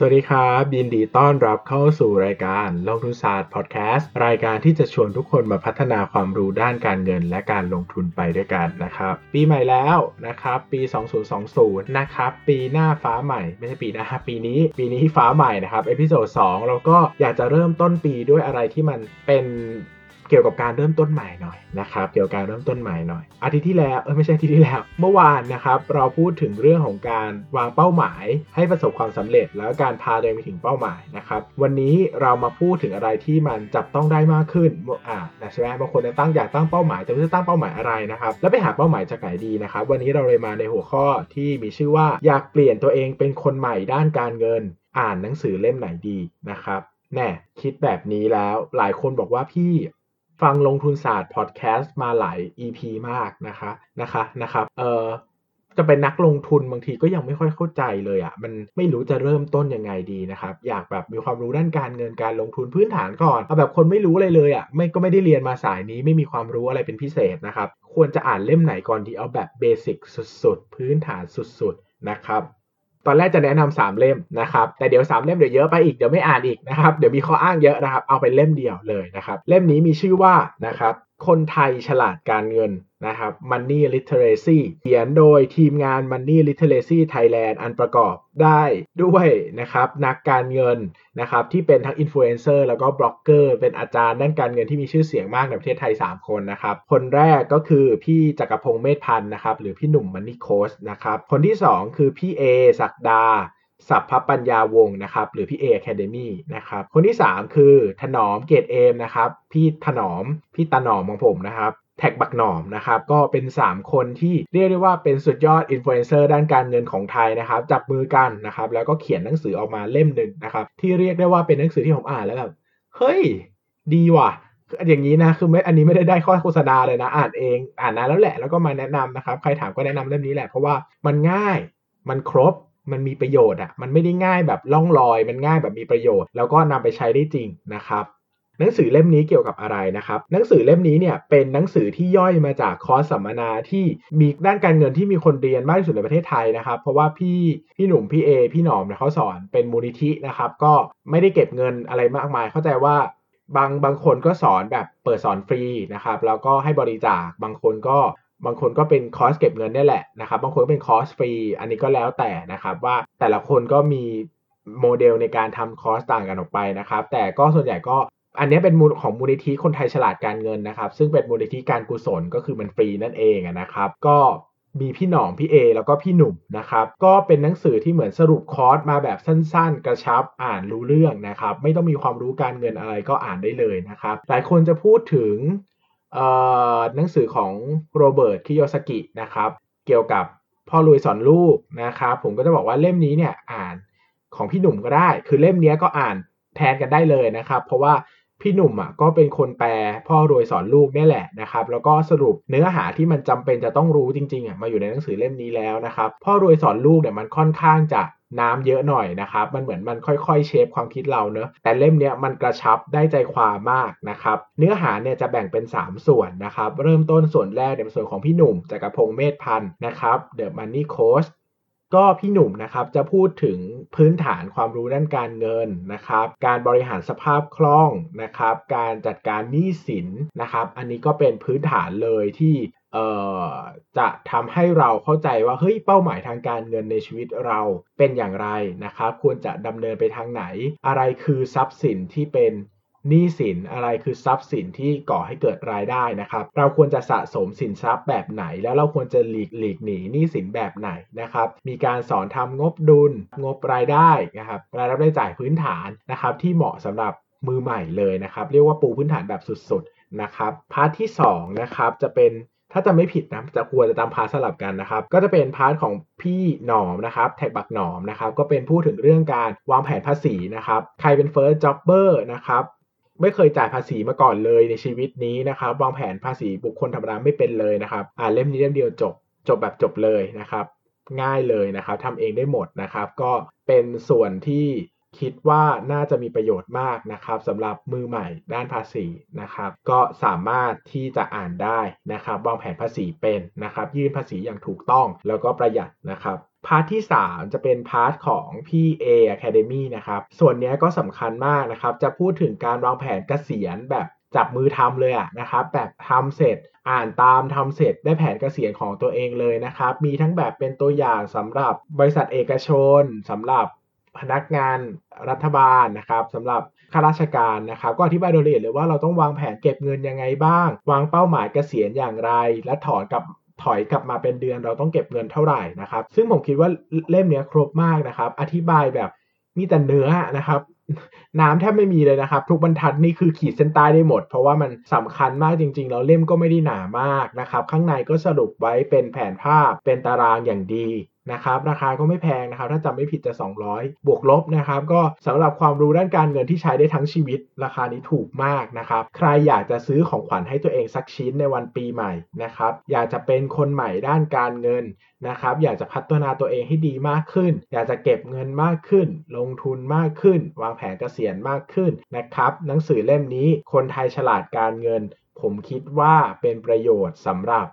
สวัสดีครับยินดีต้อนรับเข้าสู่รายการลงทุนศาสตร์พอดแคสต์รายการที่จะชวนทุกคนมาพัฒนาความรู้ด้านการเงินและการลงทุนไปด้วยกันนะครับ ปีใหม่แล้วนะครับปี 2020 นะครับปีหน้าฟ้าใหม่ ไม่ใช่ปีหน้าปีนี้ปีนี้ฟ้าใหม่นะครับ episode 2เราก็อยากจะเริ่มต้นปีด้วยอะไรที่มันเป็น เกี่ยวกับการเริ่มต้นใหม่หน่อยนะครับ เกี่ยวกับการเริ่มต้นใหม่หน่อย อาทิตย์ที่แล้วเออไม่ใช่อาทิตย์ที่แล้ว เมื่อวานนะครับเราพูดถึงเรื่องของการวางเป้าหมาย ให้ประสบความสำเร็จ แล้วการพาตัวเองไปถึงเป้าหมายนะครับ วันนี้เรามาพูดถึงอะไรที่มันจับต้องได้มากขึ้นอ่าใช่ไหมบางคนตั้งอยากตั้งเป้าหมายแต่ไม่รู้จะตั้งเป้าหมายอะไรนะครับ แล้วไปหาเป้าหมายจากไหนดีนะครับ วันนี้เราเลยมาในหัวข้อที่มีชื่อว่าอยากเปลี่ยนตัวเองเป็นคนใหม่ด้านการเงิน อ่านหนังสือเล่มไหนดีนะครับแน่คิดแบบนี้แล้วหลายคนบอกว่าพี่ ฟังลงทุนศาสตร์พอดแคสต์มาหลาย EP มากนะคะนะคะนะครับเออจะเป็นนักลงทุนบางทีก็ยังไม่ค่อยเข้าใจเลยอะ่ะมันไม่รู้จะเริ่มต้นยังไงดีนะครับ อยากแบบมีความรู้ด้านการเงินการลงทุนพื้นฐานก่อนเอาแบบคนไม่รู้อะไรเลยอะ่ะไม่ก็ไม่ได้เรียนมาสายนี้ไม่มีความรู้อะไรเป็นพิเศษนะครับ ควรจะอ่านเล่มไหนก่อนดีเอาแบบเบสิกสุดๆ พื้นฐานสุดๆนะครับ ตอนแรกจะแนะนำสามเล่มนะครับ แต่เดี๋ยวสามเล่มเดี๋ยวเยอะไปอีกเดี๋ยวไม่อ่านอีกนะครับ เดี๋ยวมีข้ออ้างเยอะนะครับ เอาไปเล่มเดียวเลยนะครับ เล่มนี้มีชื่อว่านะครับ คนไทยฉลาดการเงินนะครับ Money Literacy เขียนโดยทีมงาน Money Literacy Thailand อันประกอบได้ด้วยนะครับนักการเงินนะครับที่เป็นทั้งอินฟลูเอนเซอร์แล้วก็บล็อกเกอร์เป็นอาจารย์ด้านการเงินที่มีชื่อเสียงมากในประเทศไทย 3 คนนะครับ คนแรกก็คือพี่จักรพงษ์เมษพันธุ์นะครับหรือพี่หนุ่ม Money Coach นะครับคนที่ 2 คือพี่เอศักดา สรรพปัญญาวงศ์นะครับหรือพี่ A-Academy นะครับคนที่ 3 คือถนอมเกตุเอมนะครับพี่ถนอมพี่ตาหนอมของผมนะครับ TaxBugnoms นะครับก็เป็น 3 คนที่เรียกได้ว่าเป็นสุดยอดอินฟลูเอนเซอร์ด้านการเงินของไทยนะครับจับมือกันนะครับแล้วก็เขียนหนังสือออกมาเล่มหนึ่งนะครับที่เรียกได้ว่าเป็นหนังสือที่ผมอ่านแล้วแบบเฮ้ยดีว่ะอย่างนี้นะคือไม่อันนี้ไม่ได้ได้ข้อโฆษณาเลยนะอ่านเองอ่านนานแล้วแหละแล้วก็มาแนะนำนะครับใครถามก็แนะนำเล่มนี้แหละเพราะว่ามันง่ายมันครบ มันมีประโยชน์อะมันไม่ได้ง่ายแบบล่องลอย มันง่ายแบบมีประโยชน์ แล้วก็นำไปใช้ได้จริงนะครับหนังสือเล่มนี้เกี่ยวกับอะไรนะครับ หนังสือเล่มนี้เนี่ยเป็นหนังสือที่ย่อยมาจากคอร์สสัมมนาที่มีด้านการเงินที่มีคนเรียนมากที่สุดในประเทศไทยนะครับ เพราะว่าพี่พี่หนุ่มพี่เอพี่หนอมเนี่ยเขาสอนเป็นมูลนิธินะครับ ก็ไม่ได้เก็บเงินอะไรมากมาย เข้าใจว่าบางบางคนก็สอนแบบเปิดสอนฟรีนะครับแล้วก็ให้บริจาคบางคนก็ บางคนก็เป็นคอร์สเก็บเงินนี่แหละนะครับบางคนเป็นคอร์สฟรีอันนี้ก็แล้วแต่นะครับว่าแต่ละคนก็มีโมเดลในการทำคอร์สต่างกันออกไปนะครับ แต่ก็ส่วนใหญ่ก็อันนี้เป็นมูลของมูลนิธิคนไทยฉลาดการเงินนะครับ ซึ่งเป็นมูลนิธิการกุศลก็คือมันฟรีนั่นเองนะครับ ก็มีพี่หนอมพี่เอแล้วก็พี่หนุ่มนะครับ ก็เป็นหนังสือที่เหมือนสรุปคอร์สมาแบบสั้นๆ กระชับอ่านรู้เรื่องนะครับ ไม่ต้องมีความรู้การเงินอะไรก็อ่านได้เลยนะครับ หลายคนจะพูดถึง หนังสือของโรเบิร์ตคิโยสกินะครับเกี่ยวกับพ่อรวยสอนลูกนะครับผมก็จะบอกว่าเล่มนี้เนี่ยอ่านของพี่หนุ่มก็ได้ คือเล่มนี้ก็อ่านแทนกันได้เลยนะครับ เพราะว่าพี่หนุ่มอะก็เป็นคนแปลพ่อรวยสอนลูกนี่แหละนะครับ แล้วก็สรุปเนื้อหาที่มันจำเป็นจะต้องรู้จริงๆอะมาอยู่ในหนังสือเล่มนี้แล้วนะครับ พ่อรวยสอนลูกเนี่ยมันค่อนข้างจะ น้ำเยอะหน่อยนะครับ มันเหมือนมันค่อยๆ shape ความคิดเราเนอะแต่เล่มเนี้ยมันกระชับได้ใจความมากนะครับ เนื้อหาเนี่ยจะแบ่งเป็น 3 ส่วนนะครับ เริ่มต้นส่วนแรกในส่วนของพี่หนุ่มจักรพงษ์เมษพันธุ์นะครับ The Money Coach ก็พี่หนุ่มนะครับจะพูดถึงพื้นฐานความรู้ด้านการเงินนะครับ การบริหารสภาพคล่องนะครับ การจัดการหนี้สินนะครับ อันนี้ก็เป็นพื้นฐานเลยที่ จะทำให้เราเข้าใจว่าเฮ้ยเป้าหมายทางการเงินในชีวิตเราเป็นอย่างไรนะครับ ควรจะดำเนินไปทางไหน อะไรคือทรัพย์สินที่เป็นหนี้สินอะไรคือทรัพย์สินที่ก่อให้เกิดรายได้นะครับ เราควรจะสะสมสินทรัพย์แบบไหน แล้วเราควรจะหลีกหลีกหนีหนี้สินแบบไหนนะครับ มีการสอนทำงบดุล งบรายได้นะครับรายรับรายจ่ายพื้นฐานนะครับ ที่เหมาะสำหรับมือใหม่เลยนะครับ เรียกว่าปูพื้นฐานแบบสุดๆนะครับ part ที่2นะครับจะเป็น ถ้าจะไม่ผิดนะจะควรจะตาม part สลับกันนะครับ ก็จะเป็น part ของพี่หนอมนะครับ TaxBugnoms นะครับ ก็เป็นพูดถึงเรื่องการวางแผนภาษีนะครับ ใครเป็น first jobber นะครับไม่เคยจ่ายภาษีมาก่อนเลยในชีวิตนี้นะครับ วางแผนภาษีบุคคลธรรมดาไม่เป็นเลยนะครับ อ่านเล่มนี้เล่มเดียวจบ จบแบบจบเลยนะครับ ง่ายเลยนะครับทำเองได้หมดนะครับ ก็เป็นส่วนที่ คิดว่าน่าจะมีประโยชน์มากนะครับสำหรับมือใหม่ด้านภาษีนะครับ ก็สามารถที่จะอ่านได้นะครับวางแผนภาษีเป็นนะครับ ยื่นภาษีอย่างถูกต้องแล้วก็ประหยัดนะครับ part ที่ 3 จะเป็นพาร์ทของพี่ A Academy นะครับ ส่วนนี้ก็สำคัญมากนะครับ จะพูดถึงการวางแผนเกษียณแบบจับมือทำเลยอะนะครับ แบบทำเสร็จอ่านตามทำเสร็จได้แผนเกษียณของตัวเองเลยนะครับ มีทั้งแบบเป็นตัวอย่างสำหรับบริษัทเอกชนสำหรับ พนักงานรัฐบาลนะครับสำหรับข้าราชการนะครับ ก็อธิบายโดยละเอียดเลยว่าเราต้องวางแผนเก็บเงินยังไงบ้าง วางเป้าหมายเกษียณอย่างไร และถอนกับถอยกลับมาเป็นเดือนเราต้องเก็บเงินเท่าไหร่นะครับ ซึ่งผมคิดว่าเล่มนี้ครบมากนะครับ อธิบายแบบมีแต่เนื้อนะครับน้ำแทบไม่มีเลยนะครับ ทุกบรรทัดนี่คือขีดเส้นใต้ได้หมด เพราะว่ามันสำคัญมากจริงๆแล้วเล่มก็ไม่ได้หนามากนะครับ ข้างในก็สรุปไว้เป็นแผนภาพเป็นตารางอย่างดี นะครับราคาก็ไม่แพงนะครับถ้าจำไม่ผิดจะ 200 บวกลบนะครับก็สำหรับความรู้ด้านการเงินที่ใช้ได้ทั้งชีวิต ราคานี้ถูกมากนะครับใครอยากจะซื้อของขวัญให้ตัวเองสักชิ้นในวันปีใหม่นะครับอยากจะเป็นคนใหม่ด้านการเงินนะครับอยากจะพัฒนาตัวเองให้ดีมากขึ้น อยากจะเก็บเงินมากขึ้น ลงทุนมากขึ้น วางแผนเกษียณมากขึ้นนะครับหนังสือเล่มนี้คนไทยฉลาดการเงิน ผมคิดว่าเป็นประโยชน์สำหรับ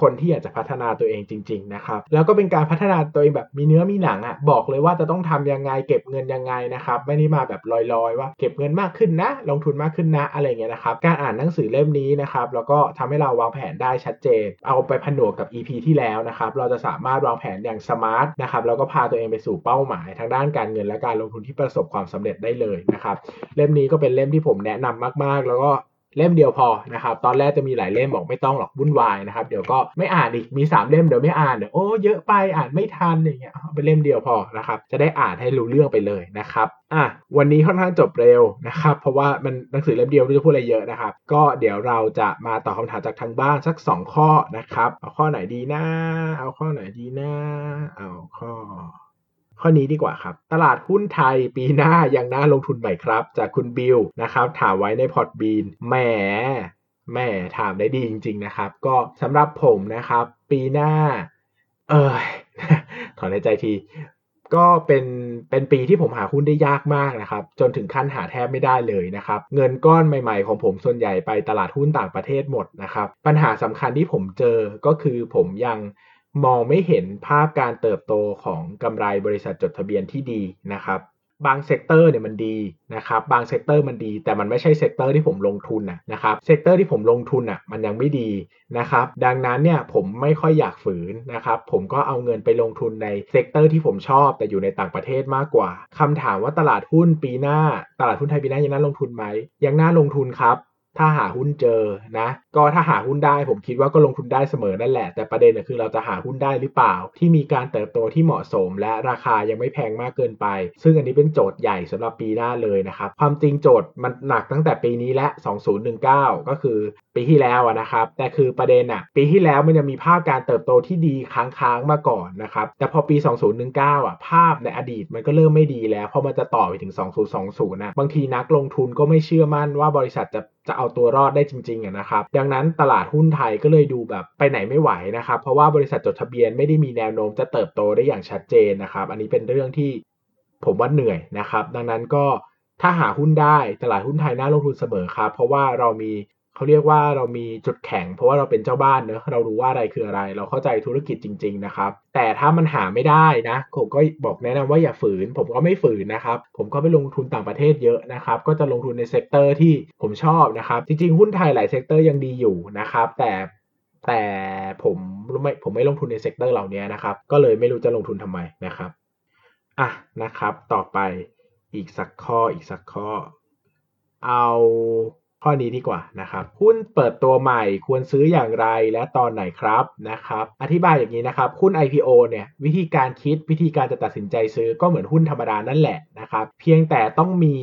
คนที่อยากจะพัฒนาตัวเองจริง ๆ นะครับ แล้วก็เป็นการพัฒนาตัวเองแบบมีเนื้อมีหนังอะ่ะบอกเลยว่าจะต้องทำยังไงเก็บเงินยังไงนะครับ ไม่ได้มาแบบลอยๆ ว่าเก็บเงินมากขึ้นนะ ลงทุนมากขึ้นนะอะไรเงี้ยนะครับ การอ่านหนังสือเล่มนี้นะครับ แล้วก็ทำให้เราวางแผนได้ชัดเจน เอาไปผนวกกับ EP ที่แล้วนะครับ เราจะสามารถวางแผนอย่างสมาร์ทนะครับแล้วก็พาตัวเองไปสู่เป้าหมาย ทางด้านการเงินและการลงทุนที่ประสบความสำเร็จได้เลยนะครับ เล่มนี้ก็เป็นเล่มที่ผมแนะนำมากๆ แล้วก็ เล่มเดียวพอนะครับตอนแรกจะมีหลายเล่มบอกไม่ต้องหรอกวุ่นวายนะครับเดี๋ยวก็ไม่อ่านอีกมี 3 เล่มเดี๋ยวไม่อ่านเดี๋ยวโอ้เยอะไปอ่านไม่ทันอย่างเงี้ยเป็นเล่มเดียวพอนะครับจะได้อ่านให้รู้เรื่องไปเลยนะครับอะวันนี้ค่อนข้างจบเร็วนะครับเพราะว่ามันหนังสือเล่มเดียวไม่จะพูดอะไรเยอะนะครับก็เดี๋ยวเราจะมาตอบคาถามจากทางบ้านสัก 2 ข้อนะครับเอาข้อไหนดีนะเอาข้อไหนดีนะเอาข้อ ข้อนี้ดีกว่าครับ ตลาดหุ้นไทยปีหน้ายังน่าลงทุนไหมครับ จากคุณบิลนะครับ ถามไว้ในพอร์ตบีนแหมแหมถามได้ดีจริง ๆ นะครับ ก็สำหรับผมนะครับ ปีหน้า เออถอนในใจทีก็เป็นเป็นปีที่ผมหาหุ้นได้ยากมากนะครับ จนถึงขั้นหาแทบไม่ได้เลยนะครับ เงินก้อนใหม่ๆ ของผมส่วนใหญ่ไปตลาดหุ้นต่างประเทศหมดนะครับ ปัญหาสำคัญที่ผมเจอก็คือผมยัง มองไม่เห็นภาพการเติบโตของกำไรบริษัทจดทะเบียนที่ดีนะครับ บาง sector เนี่ยมันดีนะครับ บาง sector มันดี แต่มันไม่ใช่ sector ที่ผมลงทุนนะครับ sector ที่ผมลงทุนอะมันยังไม่ดีนะครับ ดังนั้นเนี่ยผมไม่ค่อยอยากฝืนนะครับ ผมก็เอาเงินไปลงทุนใน sector ที่ผมชอบ แต่อยู่ในต่างประเทศมากกว่าคำถามว่าตลาดหุ้นปีหน้า ตลาดหุ้นไทยปีหน้ายังน่าลงทุนไหมยังน่าลงทุนครับถ้าหาหุ้นเจอนะ ก็ถ้าหาหุ้นได้ผมคิดว่าก็ลงทุนได้เสมอนั่นแหละ แต่ประเด็นคือเราจะหาหุ้นได้หรือเปล่า ที่มีการเติบโตที่เหมาะสม และราคายังไม่แพงมากเกินไป ซึ่งอันนี้เป็นโจทย์ใหญ่สำหรับปีหน้าเลยนะครับ ความจริงโจทย์มันหนักตั้งแต่ปีนี้และ 2019 ก็คือปีที่แล้วนะครับ แต่คือประเด็นอะปีที่แล้วมันยังมีภาพการเติบโตที่ดีค้างๆมาก่อนนะครับ แต่พอปี 2019อะภาพในอดีตมันก็เริ่มไม่ดีแล้วพอมันจะต่อไปถึง 2020นะบางทีนักลงทุนก็ไม่เชื่อมั่นว่าบริษัทจะจะเอาตัวรอดได้จริงๆนะครับดังนั้นตลาดหุ้นไทยก็เลยดูแบบไปไหนไม่ไหวนะครับ เพราะว่าบริษัทจดทะเบียนไม่ได้มีแนวโน้มจะเติบโตได้อย่างชัดเจนนะครับ อันนี้เป็นเรื่องที่ผมว่าเหนื่อยนะครับ ดังนั้นก็ถ้าหาหุ้นได้ตลาดหุ้นไทยน่าลงทุนเสมอครับ เพราะว่าเรามี เขาเรียกว่าเรามีจุดแข็ง เพราะว่าเราเป็นเจ้าบ้านเนอะเรารู้ว่าอะไรคืออะไร เราเข้าใจธุรกิจจริง ๆ นะครับ แต่ถ้ามันหาไม่ได้นะผมก็บอกแนะนำว่าอย่าฝืน ผมก็ไม่ฝืนนะครับ ผมก็ไปลงทุนต่างประเทศเยอะนะครับ ก็จะลงทุนใน sector ที่ผมชอบนะครับ จริงๆหุ้นไทยหลาย sector ยังดีอยู่นะครับ แต่แต่ผมไม่ผมไม่ลงทุนใน sector เหล่านี้นะครับ ก็เลยไม่รู้จะลงทุนทำไมนะครับอะนะครับ ต่อไปอีกสักข้ออีกสักข้อ เอา ข้อนี้ดีกว่านะครับหุ้นเปิดตัวใหม่ควรซื้ออย่างไรและตอนไหนครับนะครับอธิบายอย่างนี้นะครับหุ้น IPO เนี่ยวิธีการคิดวิธีการจะตัดสินใจซื้อก็เหมือนหุ้นธรรมดานั่นแหละนะครับเพียงแต่ต้องมี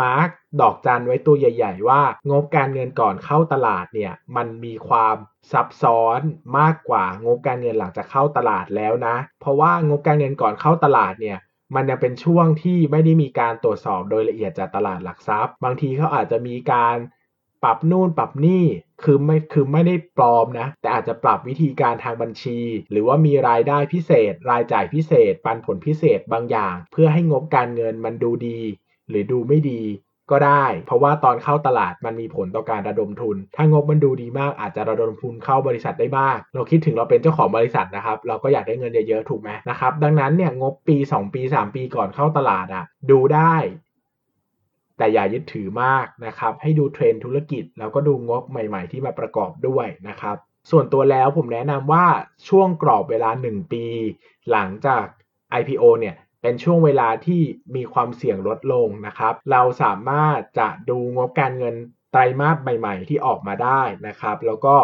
มาร์กดอกจันไว้ตัวใหญ่ ๆ ว่างบการเงินก่อนเข้าตลาดเนี่ยมันมีความซับซ้อนมากกว่างบการเงินหลังจากเข้าตลาดแล้วนะ เพราะว่างบการเงินก่อนเข้าตลาดเนี่ยมันยังเป็นช่วงที่ไม่ได้มีการตรวจสอบโดยละเอียดจากตลาดหลักทรัพย์ บางทีเขาอาจจะมีการ ปรับนู่นปรับนี่คือไม่คือไม่ได้ปลอมนะ แต่อาจจะปรับวิธีการทางบัญชี หรือว่ามีรายได้พิเศษ รายจ่ายพิเศษ ปันผลพิเศษบางอย่าง เพื่อให้งบการเงินมันดูดี หรือดูไม่ดีก็ได้ เพราะว่าตอนเข้าตลาดมันมีผลต่อการระดมทุน ถ้างบมันดูดีมากอาจจะระดมทุนเข้าบริษัทได้มาก เราคิดถึงเราเป็นเจ้าของบริษัทนะครับ เราก็อยากได้เงินเยอะๆ ถูกไหมนะครับ ดังนั้นเนี่ยงบปี 2 ปี 3 ปีก่อนเข้าตลาดอะดูได้ แต่อย่ายึดถือมากนะครับ ให้ดูเทรนธุรกิจ แล้วก็ดูงบใหม่ ๆ ที่มาประกอบด้วยนะครับ ส่วนตัวแล้วผมแนะนำว่าช่วงกรอบเวลา 1 ปี หลังจาก IPO เนี่ยเป็นช่วงเวลาที่มีความเสี่ยงลดลงนะครับ เราสามารถจะดูงบการเงินไตรมาสใหม่ ๆ ที่ออกมาได้นะครับ แล้วก็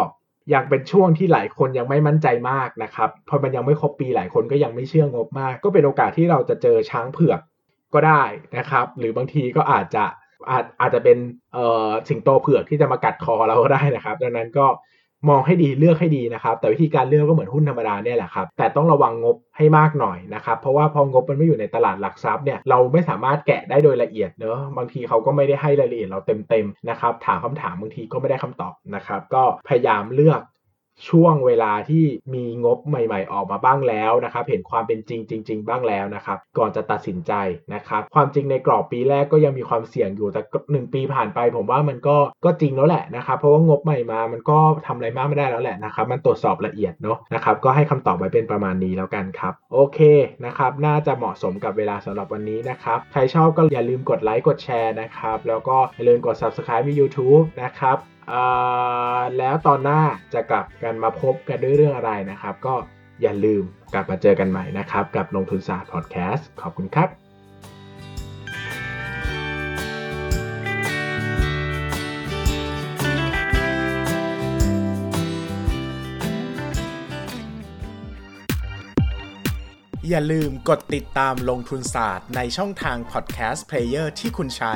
ยังเป็นช่วงที่หลายคนยังไม่มั่นใจมากนะครับเพราะมันยังไม่ครบปีหลายคนก็ยังไม่เชื่องบมาก ก็เป็นโอกาสที่เราจะเจอช้างเผือก ก็ได้นะครับ หรือบางทีก็อาจจะอาจอาจจะเป็นเอ่อสิงโตเผือกที่จะมากัดคอเราก็ได้นะครับ ดังนั้นก็มองให้ดีเลือกให้ดีนะครับ แต่วิธีการเลือกก็เหมือนหุ้นธรรมดาเนี่ยแหละครับ แต่ต้องระวังงบให้มากหน่อยนะครับ เพราะว่าพองบมันไม่อยู่ในตลาดหลักทรัพย์เนี่ยเราไม่สามารถแกะได้โดยละเอียดเนอะบางทีเขาก็ไม่ได้ให้รายละเอียดเราเต็มๆนะครับ ถามคำถามบางทีก็ไม่ได้คำตอบนะครับ ก็พยายามเลือก ช่วงเวลาที่มีงบใหม่ ๆ ออกมาบ้างแล้วนะครับ เห็นความเป็นจริงจริง ๆ บ้างแล้วนะครับ ก่อนจะตัดสินใจนะครับ ความจริงในกรอบปีแรกก็ยังมีความเสี่ยงอยู่แต่หนึ่งปีผ่านไป ผมว่ามันก็ก็จริงแล้วแหละนะครับ เพราะว่างบใหม่มามันก็ทำอะไรมากไม่ได้แล้วแหละนะครับ มันตรวจสอบละเอียดเนาะนะครับ ก็ให้คำตอบไว้เป็นประมาณนี้แล้วกันครับ โอเคนะครับ น่าจะเหมาะสมกับเวลาสำหรับวันนี้นะครับ ใครชอบก็อย่าลืมกดไลค์กดแชร์นะครับ แล้วก็อย่าลืมกด subscribe ใน YouTube นะครับ แล้วตอนหน้าจะกลับกันมาพบกันด้วยเรื่องอะไรนะครับ ก็อย่าลืมกลับมาเจอกันใหม่นะครับ กับลงทุนศาสตร์พอดแคสต์ขอบคุณครับอย่าลืมกดติดตามลงทุนศาสตร์ในช่องทางพอดแคสต์เพลเยอร์ที่คุณใช้